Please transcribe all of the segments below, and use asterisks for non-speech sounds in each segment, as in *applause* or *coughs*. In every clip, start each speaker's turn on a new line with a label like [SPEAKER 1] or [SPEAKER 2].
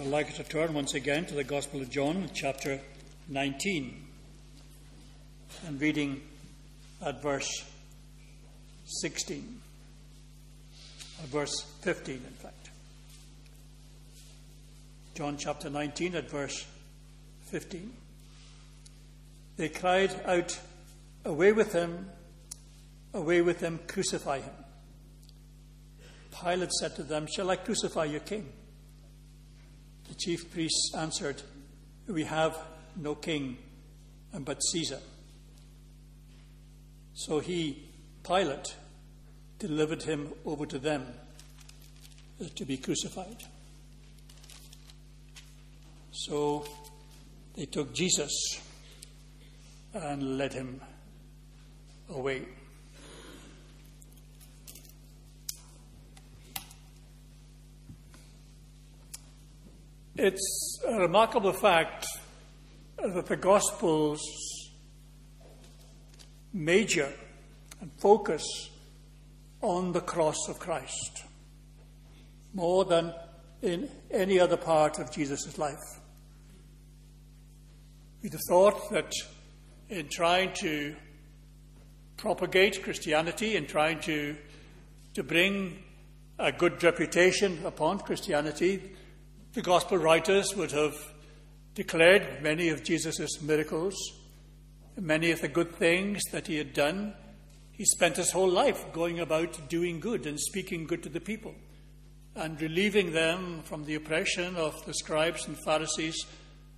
[SPEAKER 1] I'd like to turn once again to the Gospel of John, chapter 19, and reading at verse 16, or verse 15, in fact. John chapter 19, at verse 15. They cried out, Away with him, away with him, crucify him. Pilate said to them, Shall I crucify your king? The chief priests answered, We have no king um, but Caesar. So he, Pilate, delivered him over to them uh, to be crucified. So they took Jesus and led him away. It's a remarkable fact that the Gospels major and focus on the cross of Christ more than in any other part of Jesus' life. We'd have thought that in trying to propagate Christianity, in trying to, to bring a good reputation upon Christianity, the gospel writers would have declared many of Jesus' miracles, many of the good things that he had done. He spent his whole life going about doing good and speaking good to the people and relieving them from the oppression of the scribes and Pharisees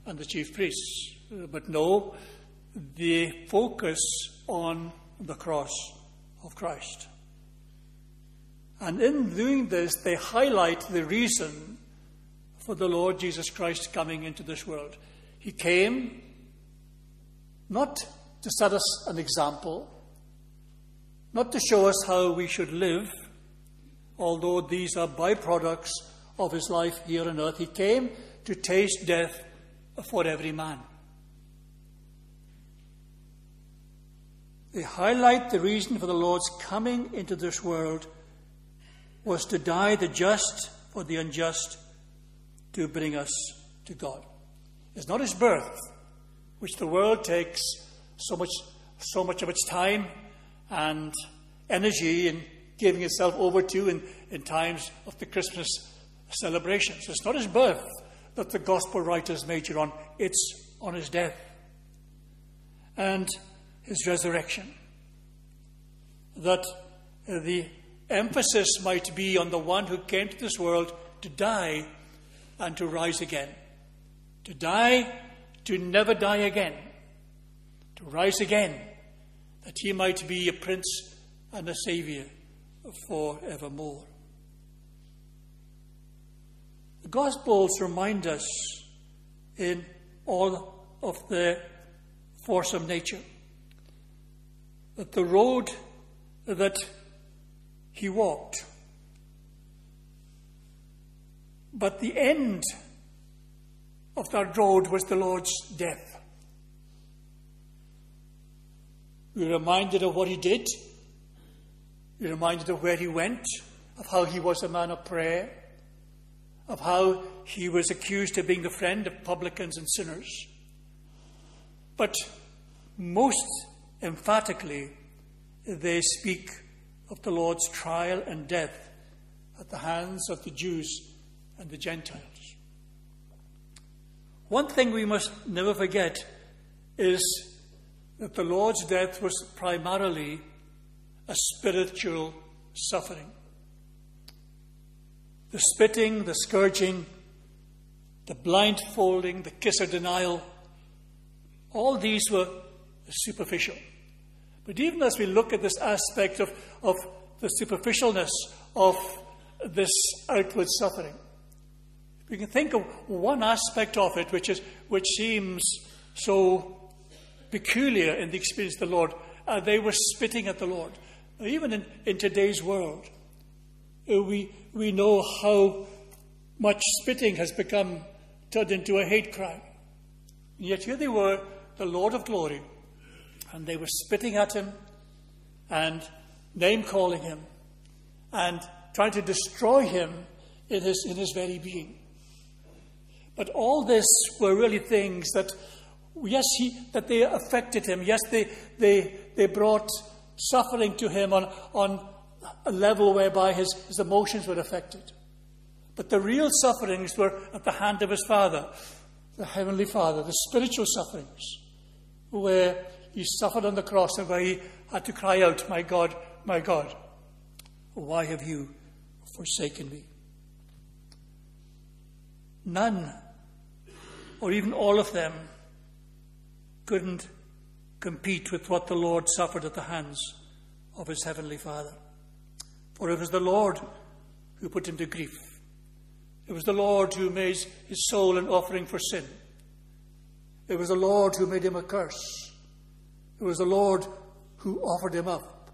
[SPEAKER 1] and the chief priests. Uh, but no, they focus on the cross of Christ. And in doing this, they highlight the reason for the Lord Jesus Christ coming into this world. He came not to set us an example, not to show us how we should live, although these are byproducts of his life here on earth. He came to taste death for every man. They highlight the reason for the Lord's coming into this world was to die the just for the unjust to bring us to God. It's not his birth, which the world takes so much, so much of its time and energy in giving itself over to in, in times of the Christmas celebrations. It's not his birth that the gospel writers major on, it's on his death and his resurrection. That the emphasis might be on the one who came to this world to die and to rise again. To die, to never die again. To rise again, that he might be a prince and a savior forevermore. The Gospels remind us in all of their of nature that the road that he walked but the end of that road was the Lord's death. We're reminded of what he did. We're reminded of where he went, of how he was a man of prayer, of how he was accused of being the friend of publicans and sinners. But most emphatically, they speak of the Lord's trial and death at the hands of the Jews and the Gentiles. One thing we must never forget is that the Lord's death was primarily a spiritual suffering. The spitting, the scourging, the blindfolding, the kiss of denial, all these were superficial. But even as we look at this aspect of, of the superficialness of this outward suffering, we can think of one aspect of it which, is, which seems so peculiar in the experience of the Lord. Uh, they were spitting at the Lord. Even in, in today's world, uh, we, we know how much spitting has become turned into a hate crime. And yet here they were, the Lord of glory, and they were spitting at him and name calling him and trying to destroy him in his, in his very being. But all this were really things that, yes, he, that they affected him. Yes, they, they, they brought suffering to him on, on a level whereby his, his emotions were affected. But the real sufferings were at the hand of his Father, the Heavenly Father, the spiritual sufferings, where he suffered on the cross and where he had to cry out, My God, my God, why have you forsaken me? None, or even all of them, couldn't compete with what the Lord suffered at the hands of his Heavenly Father. For it was the Lord who put him to grief. It was the Lord who made his soul an offering for sin. It was the Lord who made him a curse. It was the Lord who offered him up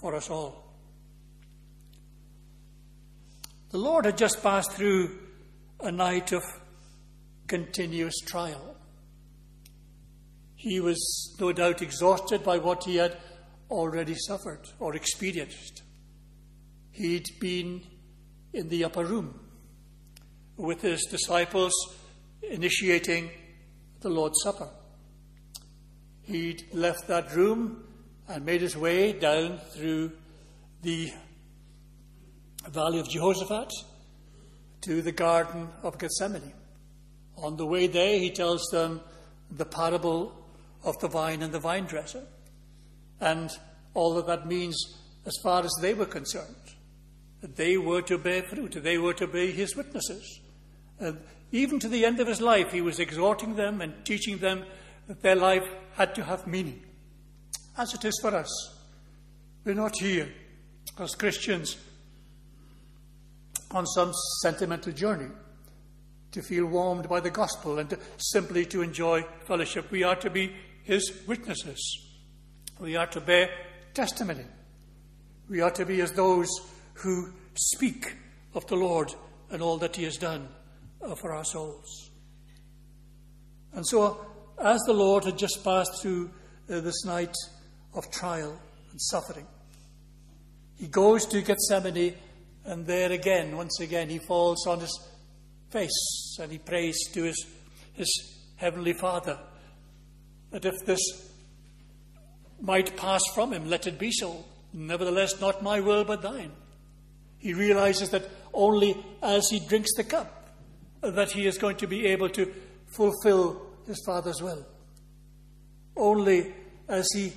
[SPEAKER 1] for us all. The Lord had just passed through a night of continuous trial. He was no doubt exhausted by what he had already suffered or experienced. He'd been in the upper room with his disciples initiating the Lord's Supper. He'd left that room and made his way down through the valley of Jehoshaphat to the Garden of Gethsemane. On the way there, he tells them the parable of the vine and the vine dresser and all that that means as far as they were concerned. That they were to bear fruit, they were to be his witnesses. And even to the end of his life, he was exhorting them and teaching them that their life had to have meaning, as it is for us. We're not here as Christians on some sentimental journey to feel warmed by the gospel and to, simply to enjoy fellowship. We are to be his witnesses. We are to bear testimony. We are to be as those who speak of the Lord and all that he has done uh, for our souls. And so, as the Lord had just passed through uh, this night of trial and suffering, he goes to Gethsemane and there again, once again, he falls on his face and he prays to his, his heavenly Father that if this might pass from him, let it be so. Nevertheless, not my will but thine. He realizes that only as he drinks the cup that he is going to be able to fulfill his Father's will. Only as he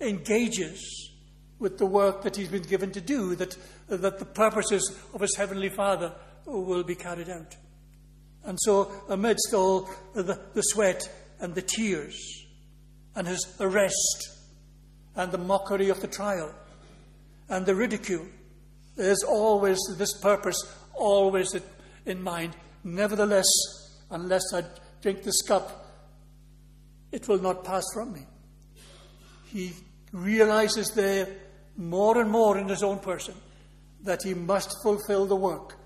[SPEAKER 1] engages with the work that he's been given to do, that, that the purposes of his Heavenly Father will be carried out. And so, amidst all the, the sweat and the tears, and his arrest, and the mockery of the trial, and the ridicule, there's always this purpose, always in mind. Nevertheless, unless I drink this cup, it will not pass from me. He realizes there more and more in his own person that he must fulfill the work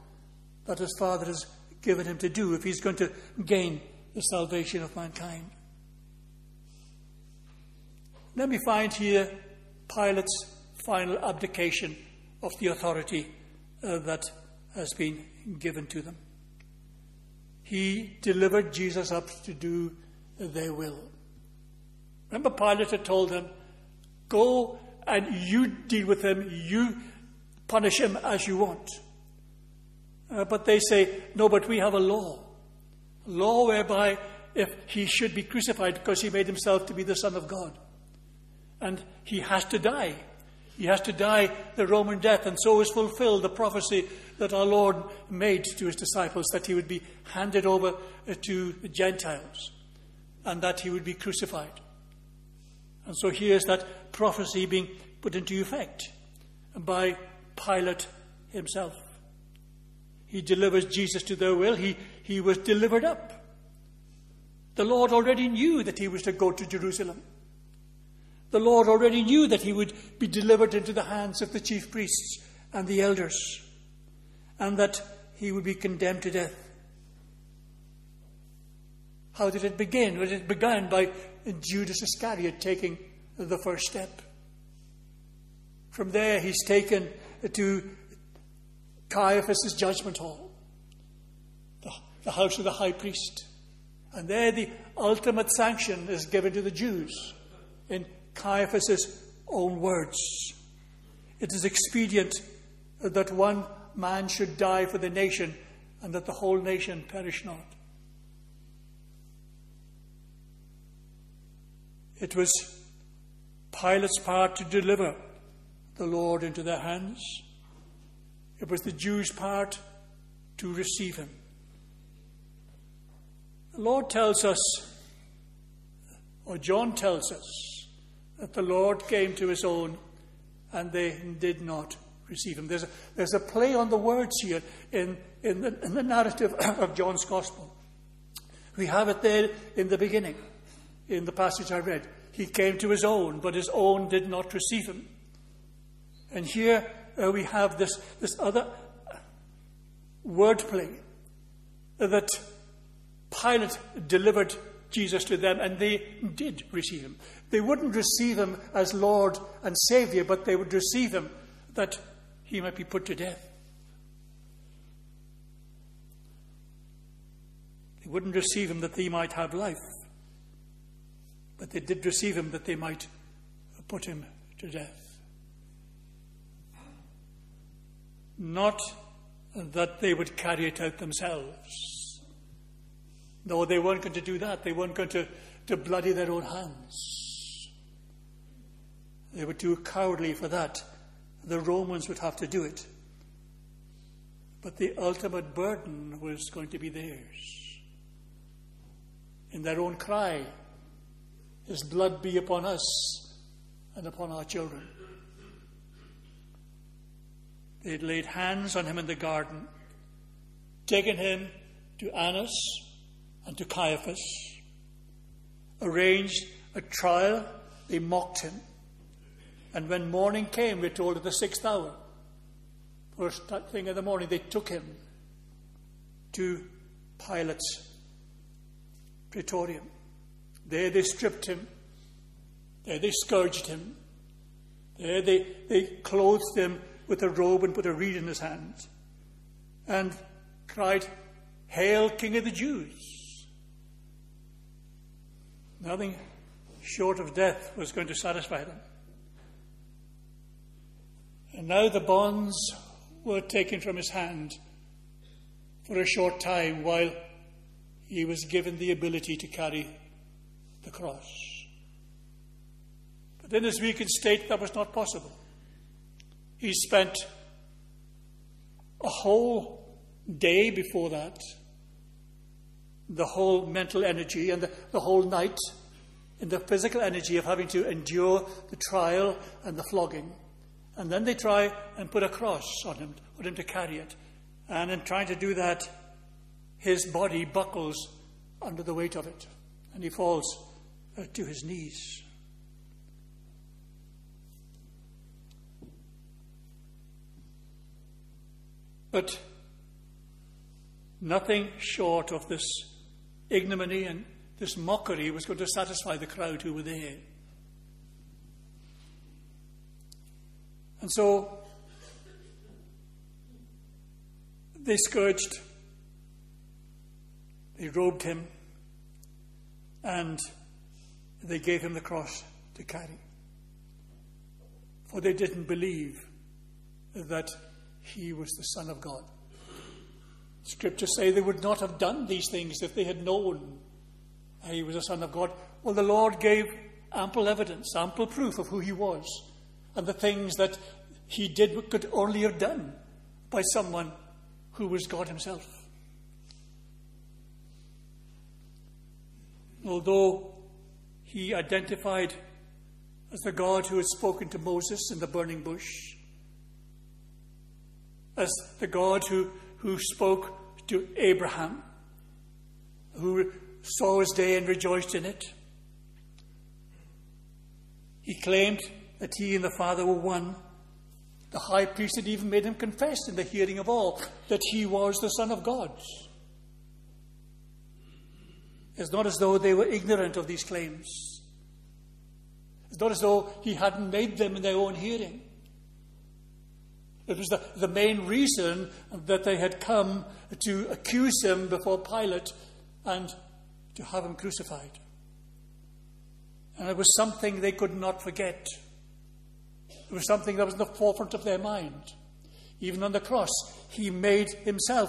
[SPEAKER 1] that his Father has given him to do if he's going to gain the salvation of mankind. Let me find here Pilate's final abdication of the authority uh, that has been given to them. He delivered Jesus up to do their will. Remember, Pilate had told them, Go and you deal with him, you punish him as you want. Uh, but they say, no, but we have a law. A law whereby if he should be crucified because he made himself to be the Son of God. And he has to die. He has to die the Roman death, and so is fulfilled the prophecy that our Lord made to his disciples that he would be handed over uh, to the Gentiles and that he would be crucified. And so here's that prophecy being put into effect by Pilate himself. He delivers Jesus to their will. He, he was delivered up. The Lord already knew that he was to go to Jerusalem. The Lord already knew that he would be delivered into the hands of the chief priests and the elders, and that he would be condemned to death. How did it begin? Well, it began by Judas Iscariot taking the first step. From there, he's taken to Caiaphas' judgment hall. The the house of the high priest. And there the ultimate sanction is given to the Jews in Caiaphas' own words. It is expedient that one man should die for the nation and that the whole nation perish not. It was Pilate's part to deliver the Lord into their hands. It was the Jews' part to receive him. The Lord tells us, or John tells us, that the Lord came to his own and they did not receive him. There's a, there's a play on the words here in, in, the, in the narrative *coughs* of John's Gospel. We have it there in the beginning, in the passage I read. He came to his own, but his own did not receive him. And here uh, we have this, this other wordplay that Pilate delivered Jesus to them, and they did receive him. They wouldn't receive him as Lord and Savior, but they would receive him that he might be put to death. They wouldn't receive him that they might have life, but they did receive him that they might put him to death. Not that they would carry it out themselves. No, they weren't going to do that. They weren't going to, to bloody their own hands. They were too cowardly for that. The Romans would have to do it. But the ultimate burden was going to be theirs. In their own cry, His blood be upon us and upon our children. They had laid hands on him in the garden, taken him to Annas and to Caiaphas, arranged a trial. They mocked him. And when morning came, we're told at the sixth hour, first thing in the morning, they took him to Pilate's praetorium. There they stripped him. There they scourged him. There they, they clothed him with a robe and put a reed in his hand and cried, Hail, King of the Jews! Nothing short of death was going to satisfy them. And now the bonds were taken from his hand for a short time while he was given the ability to carry the cross. But in his weakened state, that was not possible. He spent a whole day before that, the whole mental energy and the, the whole night in the physical energy of having to endure the trial and the flogging. And then they try and put a cross on him, for him to carry it. And in trying to do that, his body buckles under the weight of it, and he falls uh, to his knees. But nothing short of this ignominy and this mockery was going to satisfy the crowd who were there. And so they scourged, they robed him, and they gave him the cross to carry. For they didn't believe that he was the Son of God. Scriptures say they would not have done these things if they had known he was the Son of God. Well, the Lord gave ample evidence, ample proof of who he was, and the things that he did could only have done by someone who was God himself. Although he identified as the God who had spoken to Moses in the burning bush, as the God who, who spoke to Abraham, who saw his day and rejoiced in it. He claimed that he and the Father were one. The high priest had even made him confess in the hearing of all that he was the Son of God. It's not as though they were ignorant of these claims. It's not as though he hadn't made them in their own hearing. It was the, the main reason that they had come to accuse him before Pilate and to have him crucified. And it was something they could not forget. It was something that was in the forefront of their mind. Even on the cross, he made himself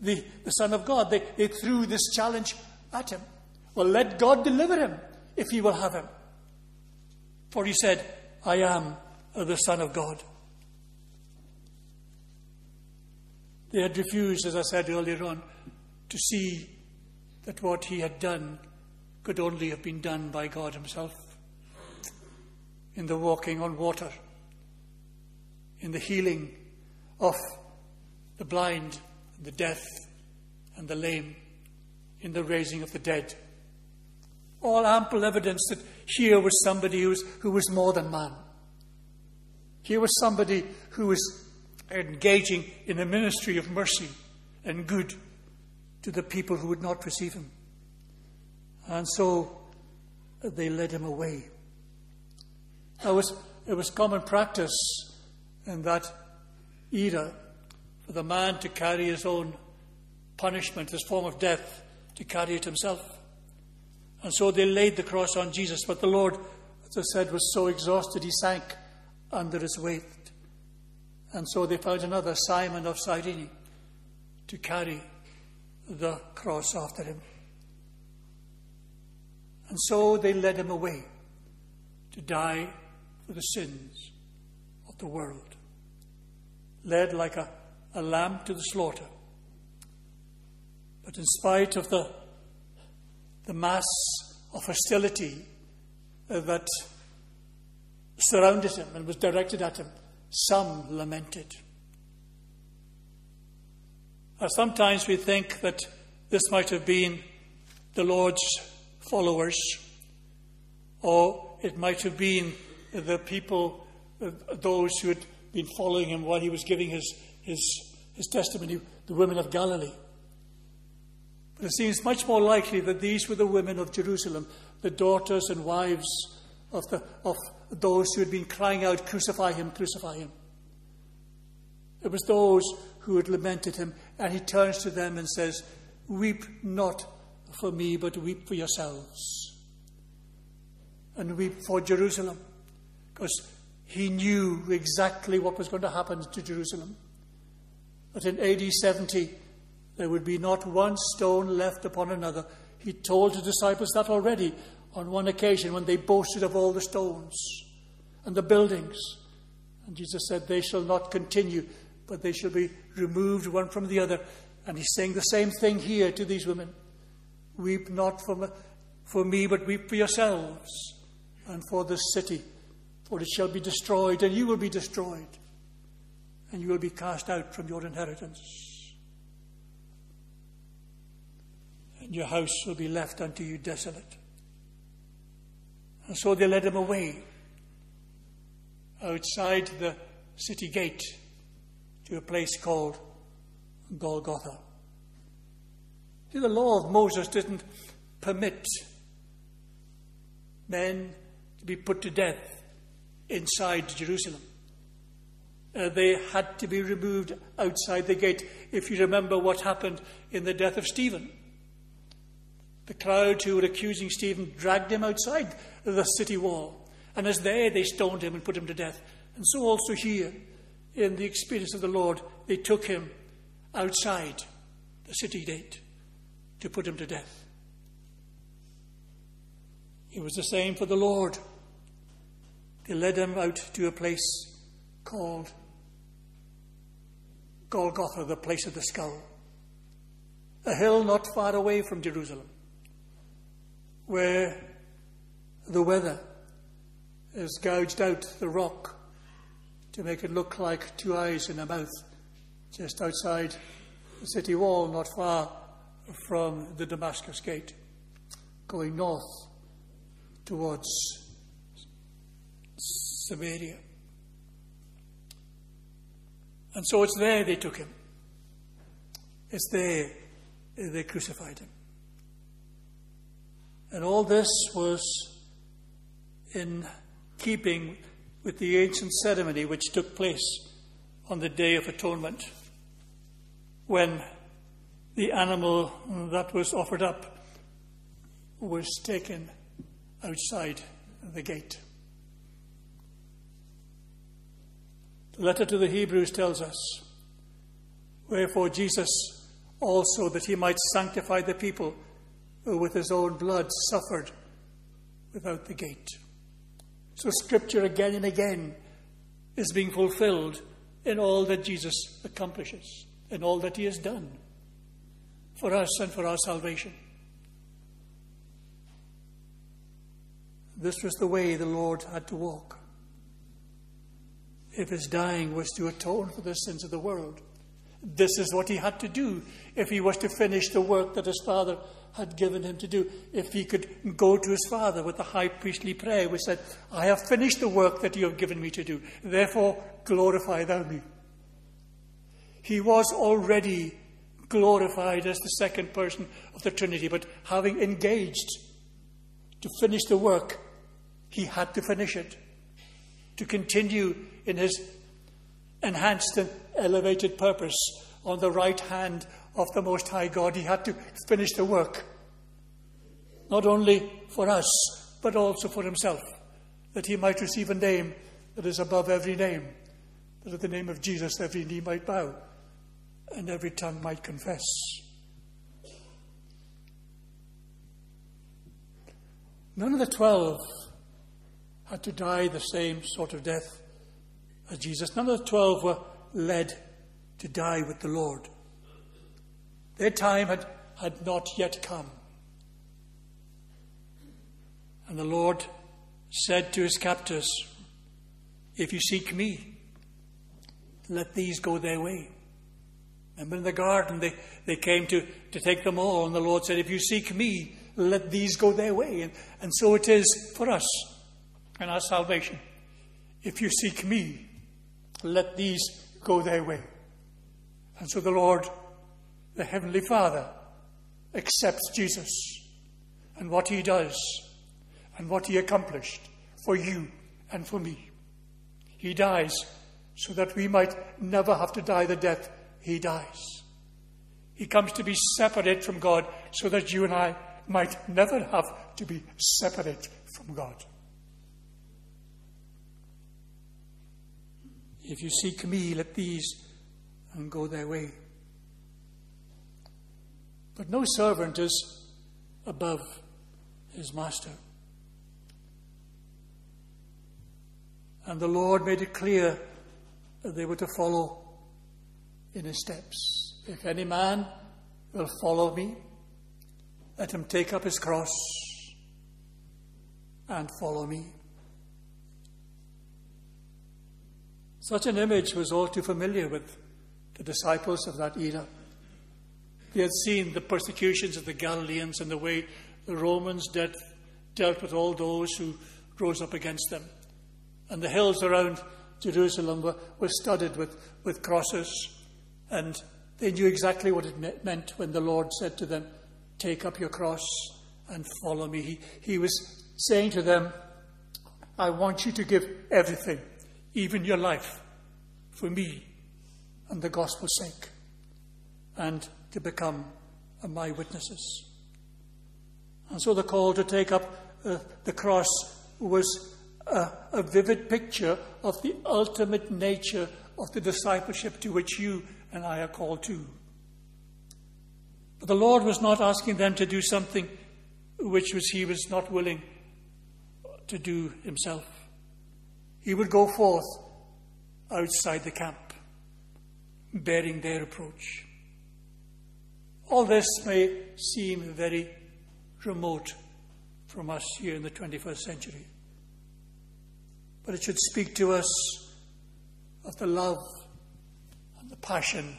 [SPEAKER 1] the, the Son of God. They, they threw this challenge at him. Well, let God deliver him if he will have him. For he said, I am the Son of God. They had refused, as I said earlier on, to see that what he had done could only have been done by God Himself. In the walking on water, in the healing of the blind, the deaf, and the lame, in the raising of the dead. All ample evidence that here was somebody who was, who was more than man. Here was somebody who was engaging in a ministry of mercy and good to the people who would not receive him. And so uh, they led him away. It was, it was common practice in that era for the man to carry his own punishment, his form of death, to carry it himself. And so they laid the cross on Jesus, but the Lord, as I said, was so exhausted he sank under his weight. And so they found another Simon of Cyrene to carry the cross after him. And so they led him away to die for the sins of the world, led like a, a lamb to the slaughter. But in spite of the, the mass of hostility that surrounded him and was directed at him, some lamented. Or sometimes we think that this might have been the Lord's followers, or it might have been the people, those who had been following him while he was giving his, his, his testimony, the women of Galilee. But it seems much more likely that these were the women of Jerusalem, the daughters and wives of, the, of those who had been crying out, Crucify him, crucify him. It was those who had lamented him, and he turns to them and says, Weep not for me, but weep for yourselves. And weep for Jerusalem, because he knew exactly what was going to happen to Jerusalem. That in AD 70, there would be not one stone left upon another. He told the disciples that already on one occasion when they boasted of all the stones and the buildings. And Jesus said, They shall not continue, but they shall be removed one from the other. And he's saying the same thing here to these women Weep not for, for me, but weep for yourselves and for this city, for it shall be destroyed, and you will be destroyed, and you will be cast out from your inheritance. And your house will be left unto you desolate. And so they led him away outside the city gate to a place called Golgotha. See, the law of Moses didn't permit men to be put to death inside Jerusalem. Uh, they had to be removed outside the gate. If you remember what happened in the death of Stephen, the crowd who were accusing Stephen dragged him outside the city wall. And as there, they stoned him and put him to death. And so also here, in the experience of the Lord, they took him outside the city gate to put him to death. It was the same for the Lord. They led him out to a place called Golgotha, the place of the skull, a hill not far away from Jerusalem, where the weather has gouged out the rock to make it look like two eyes in a mouth just outside the city wall, not far from the Damascus Gate, going north towards Samaria. And so it's there they took him. It's there they crucified him. And all this was in keeping with the ancient ceremony which took place on the Day of Atonement when the animal that was offered up was taken outside the gate. The letter to the Hebrews tells us, Wherefore Jesus also, that he might sanctify the people who with his own blood suffered without the gate. So Scripture again and again is being fulfilled in all that Jesus accomplishes, in all that he has done for us and for our salvation. This was the way the Lord had to walk. If his dying was to atone for the sins of the world, this is what he had to do if he was to finish the work that his Father had given him to do. If he could go to his Father with the high priestly prayer, which said, I have finished the work that you have given me to do, therefore glorify thou me. He was already glorified as the second person of the Trinity, but having engaged to finish the work, he had to finish it. To continue in his enhanced and elevated purpose on the right hand of the Most High God, he had to finish the work. Not only for us, but also for himself, that he might receive a name that is above every name, that at the name of Jesus every knee might bow and every tongue might confess. None of the twelve had to die the same sort of death as Jesus. None of the twelve were led to die with the Lord. Their time had, had not yet come. And the Lord said to his captors, If you seek me, let these go their way. Remember in the garden, they, they came to, to take them all, and the Lord said, If you seek me, let these go their way. And, and so it is for us and our salvation. If you seek me, let these go their way. And so the Lord, the Heavenly Father, accepts Jesus and what he does and what he accomplished for you and for me. He dies so that we might never have to die the death he dies. He comes to be separate from God so that you and I might never have to be separate from God. If you seek me, let these and go their way. But no servant is above his master. And the Lord made it clear that they were to follow in his steps. If any man will follow me, let him take up his cross and follow me. Such an image was all too familiar with the disciples of that era. They had seen the persecutions of the Galileans and the way the Romans dealt, dealt with all those who rose up against them. And the hills around Jerusalem were, were studded with, with crosses and they knew exactly what it meant when the Lord said to them, Take up your cross and follow me. He, he was saying to them, I want you to give everything, even your life, for me and the gospel's sake, and to become my witnesses. And so the call to take up uh, the cross was a, a vivid picture of the ultimate nature of the discipleship to which you and I are called to. But the Lord was not asking them to do something which was he was not willing to do himself. He would go forth outside the camp, bearing their reproach. All this may seem very remote from us here in the 21st century, but it should speak to us of the love and the passion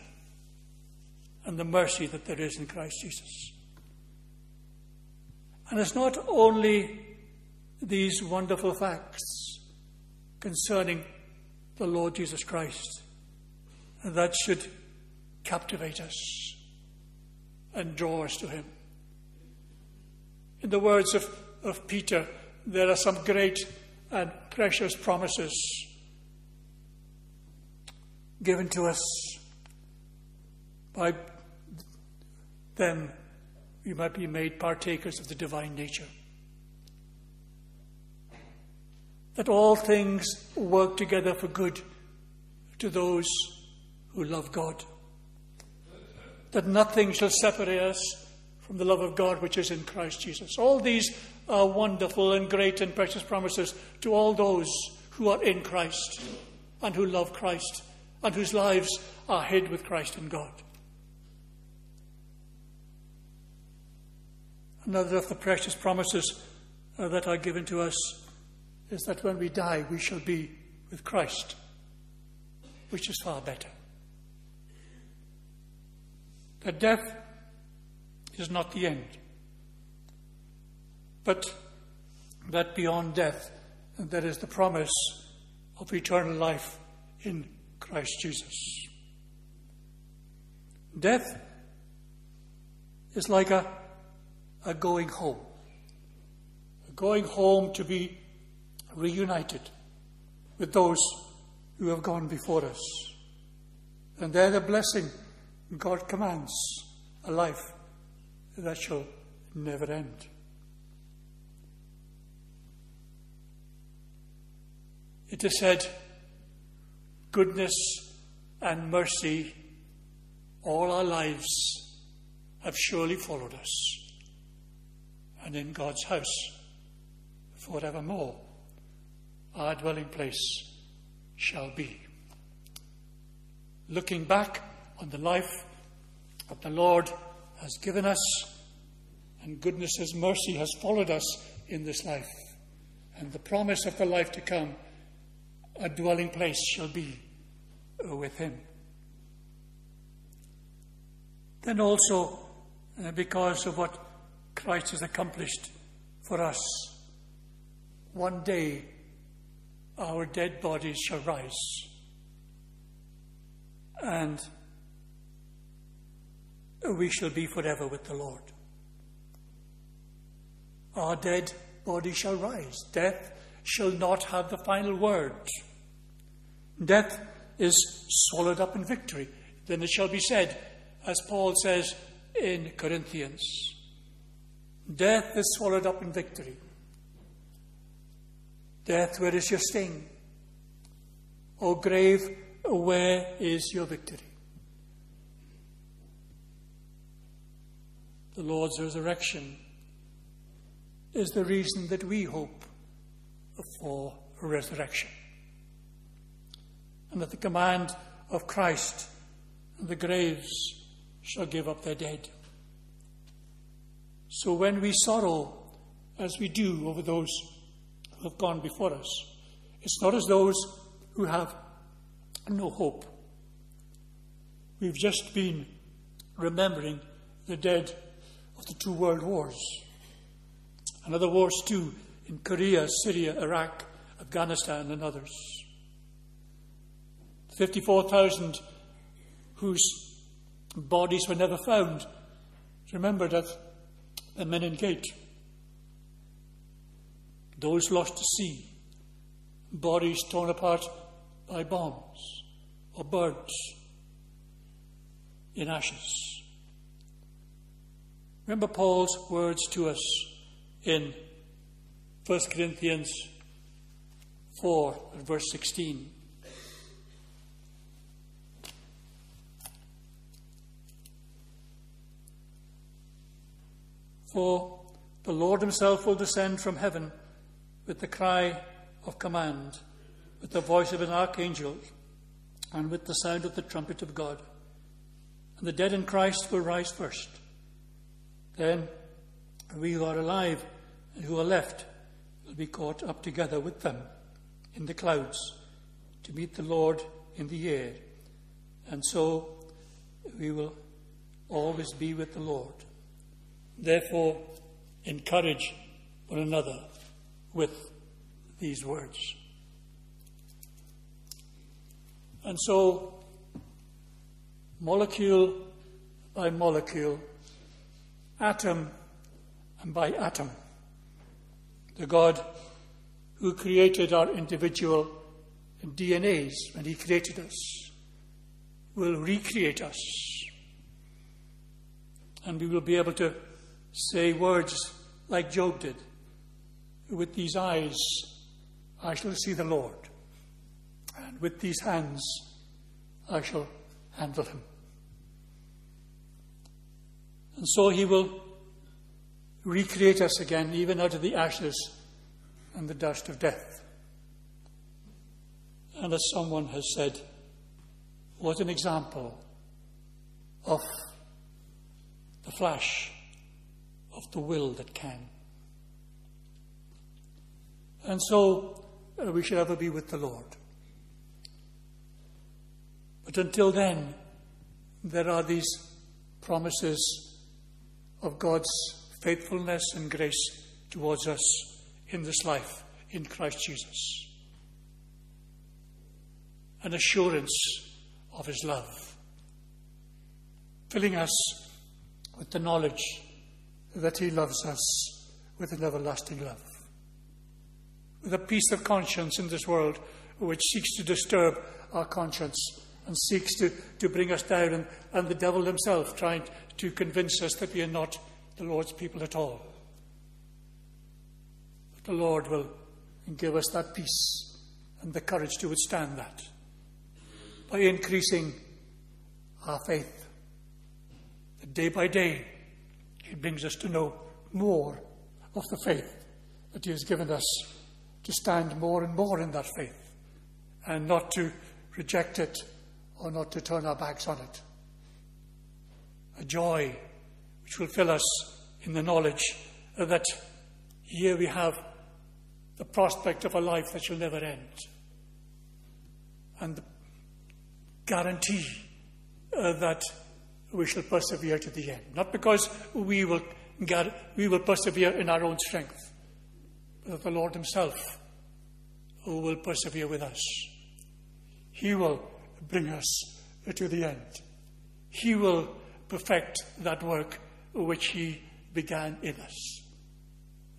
[SPEAKER 1] and the mercy that there is in Christ Jesus. And it's not only these wonderful facts concerning the Lord Jesus Christ that should captivate us and draw us to Him. In the words of, of Peter, there are some great and precious promises given to us by them, we might be made partakers of the divine nature. That all things work together for good to those who love God. That nothing shall separate us from the love of God which is in Christ Jesus. All these are wonderful and great and precious promises to all those who are in Christ and who love Christ and whose lives are hid with Christ in God. Another of the precious promises uh, that are given to us is that when we die, we shall be with Christ, which is far better. That death is not the end, but that beyond death, there is the promise of eternal life in Christ Jesus. Death is like a, a going home, a going home to be reunited with those who have gone before us. And they're the blessing God commands a life that shall never end. It is said, goodness and mercy all our lives have surely followed us, and in God's house forevermore our dwelling place shall be. Looking back on the life that the Lord has given us, and goodness mercy has followed us in this life, and the promise of the life to come, a dwelling place shall be with Him. Then also, uh, because of what Christ has accomplished for us, one day our dead bodies shall rise. And we shall be forever with the Lord. Our dead body shall rise. Death shall not have the final word. Death is swallowed up in victory. Then it shall be said, as Paul says in Corinthians Death is swallowed up in victory. Death, where is your sting? O grave, where is your victory? The Lord's resurrection is the reason that we hope for resurrection. And at the command of Christ, the graves shall give up their dead. So when we sorrow, as we do over those who have gone before us. It's not as those who have no hope. We've just been remembering the dead of the two world wars. And other wars too, in Korea, Syria, Iraq, Afghanistan, and others. 54,000 whose bodies were never found. Remember at the Menin Gate those lost to sea, bodies torn apart by bombs or birds in ashes. Remember Paul's words to us in 1 Corinthians 4 verse 16. For the Lord himself will descend from heaven with the cry of command, with the voice of an archangel, and with the sound of the trumpet of God. And the dead in Christ will rise first. Then we who are alive and who are left will be caught up together with them in the clouds to meet the Lord in the air. And so we will always be with the Lord. Therefore, encourage one another with these words. And so, molecule by molecule, atom and by atom, the God who created our individual DNAs when He created us will recreate us. And we will be able to say words like Job did With these eyes, I shall see the Lord, and with these hands, I shall handle him. And so he will recreate us again, even out of the ashes and the dust of death. And as someone has said, what an example of the flash of the will that can. And so uh, we shall ever be with the Lord. But until then, there are these promises of God's faithfulness and grace towards us in this life in Christ Jesus. An assurance of His love, filling us with the knowledge that He loves us with an everlasting love. With a peace of conscience in this world which seeks to disturb our conscience and seeks to, to bring us down, and, and the devil himself trying to convince us that we are not the Lord's people at all. But the Lord will give us that peace and the courage to withstand that by increasing our faith. That day by day, He brings us to know more of the faith that He has given us, to stand more and more in that faith, and not to reject it or not to turn our backs on it. A joy which will fill us in the knowledge that here we have the prospect of a life that shall never end. And the guarantee uh, that we shall persevere to the end. Not because we will, we will persevere in our own strength, but the Lord Himself will persevere with us. He will bring us to the end. He will perfect that work which He began in us.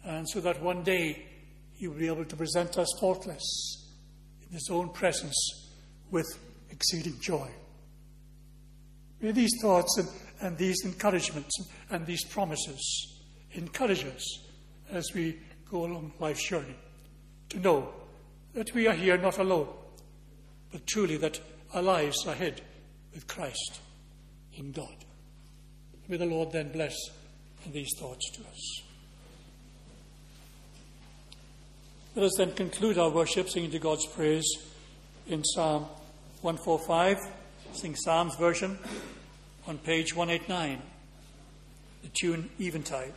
[SPEAKER 1] And so that one day He will be able to present us faultless in His own presence with exceeding joy. May these thoughts and, and these encouragements and these promises encourage us as we go along life's journey to know that we are here not alone, but truly that our lives are hid with Christ in God. May the Lord then bless these thoughts to us. Let us then conclude our worship singing to God's praise in Psalm 145, sing Psalms version on page 189, the tune Eventide.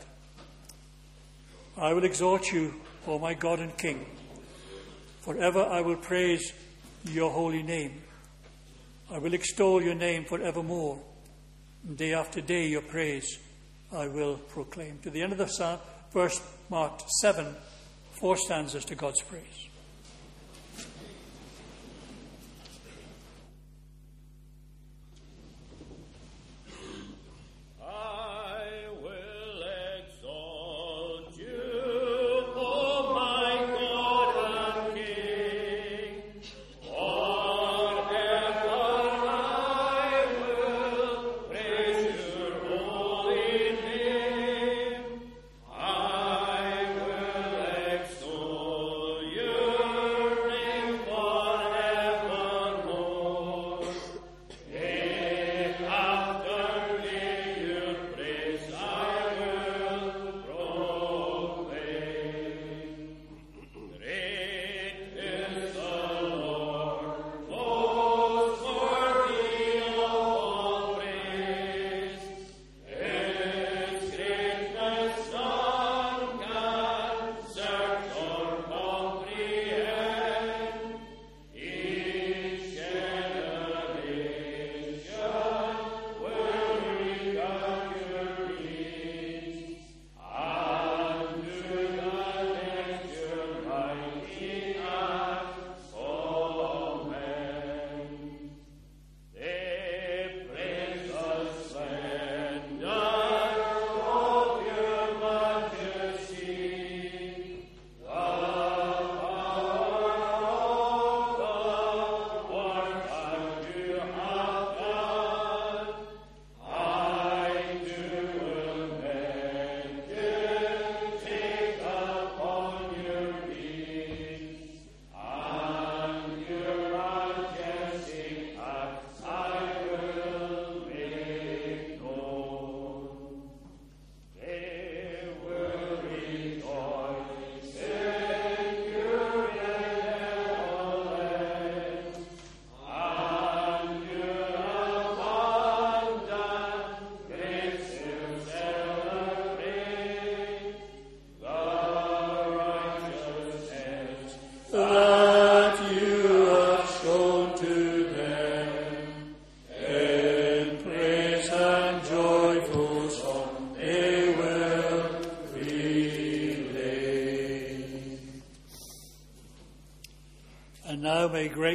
[SPEAKER 1] I will exhort you, O my God and King. Forever I will praise your holy name. I will extol your name forevermore. Day after day, your praise I will proclaim. To the end of the psalm, verse marked seven, four stanzas to God's praise.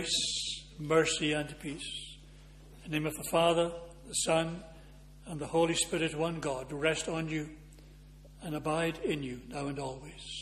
[SPEAKER 1] Grace, mercy, and peace, in the name of the Father, the Son, and the Holy Spirit, one God, rest on you and abide in you now and always.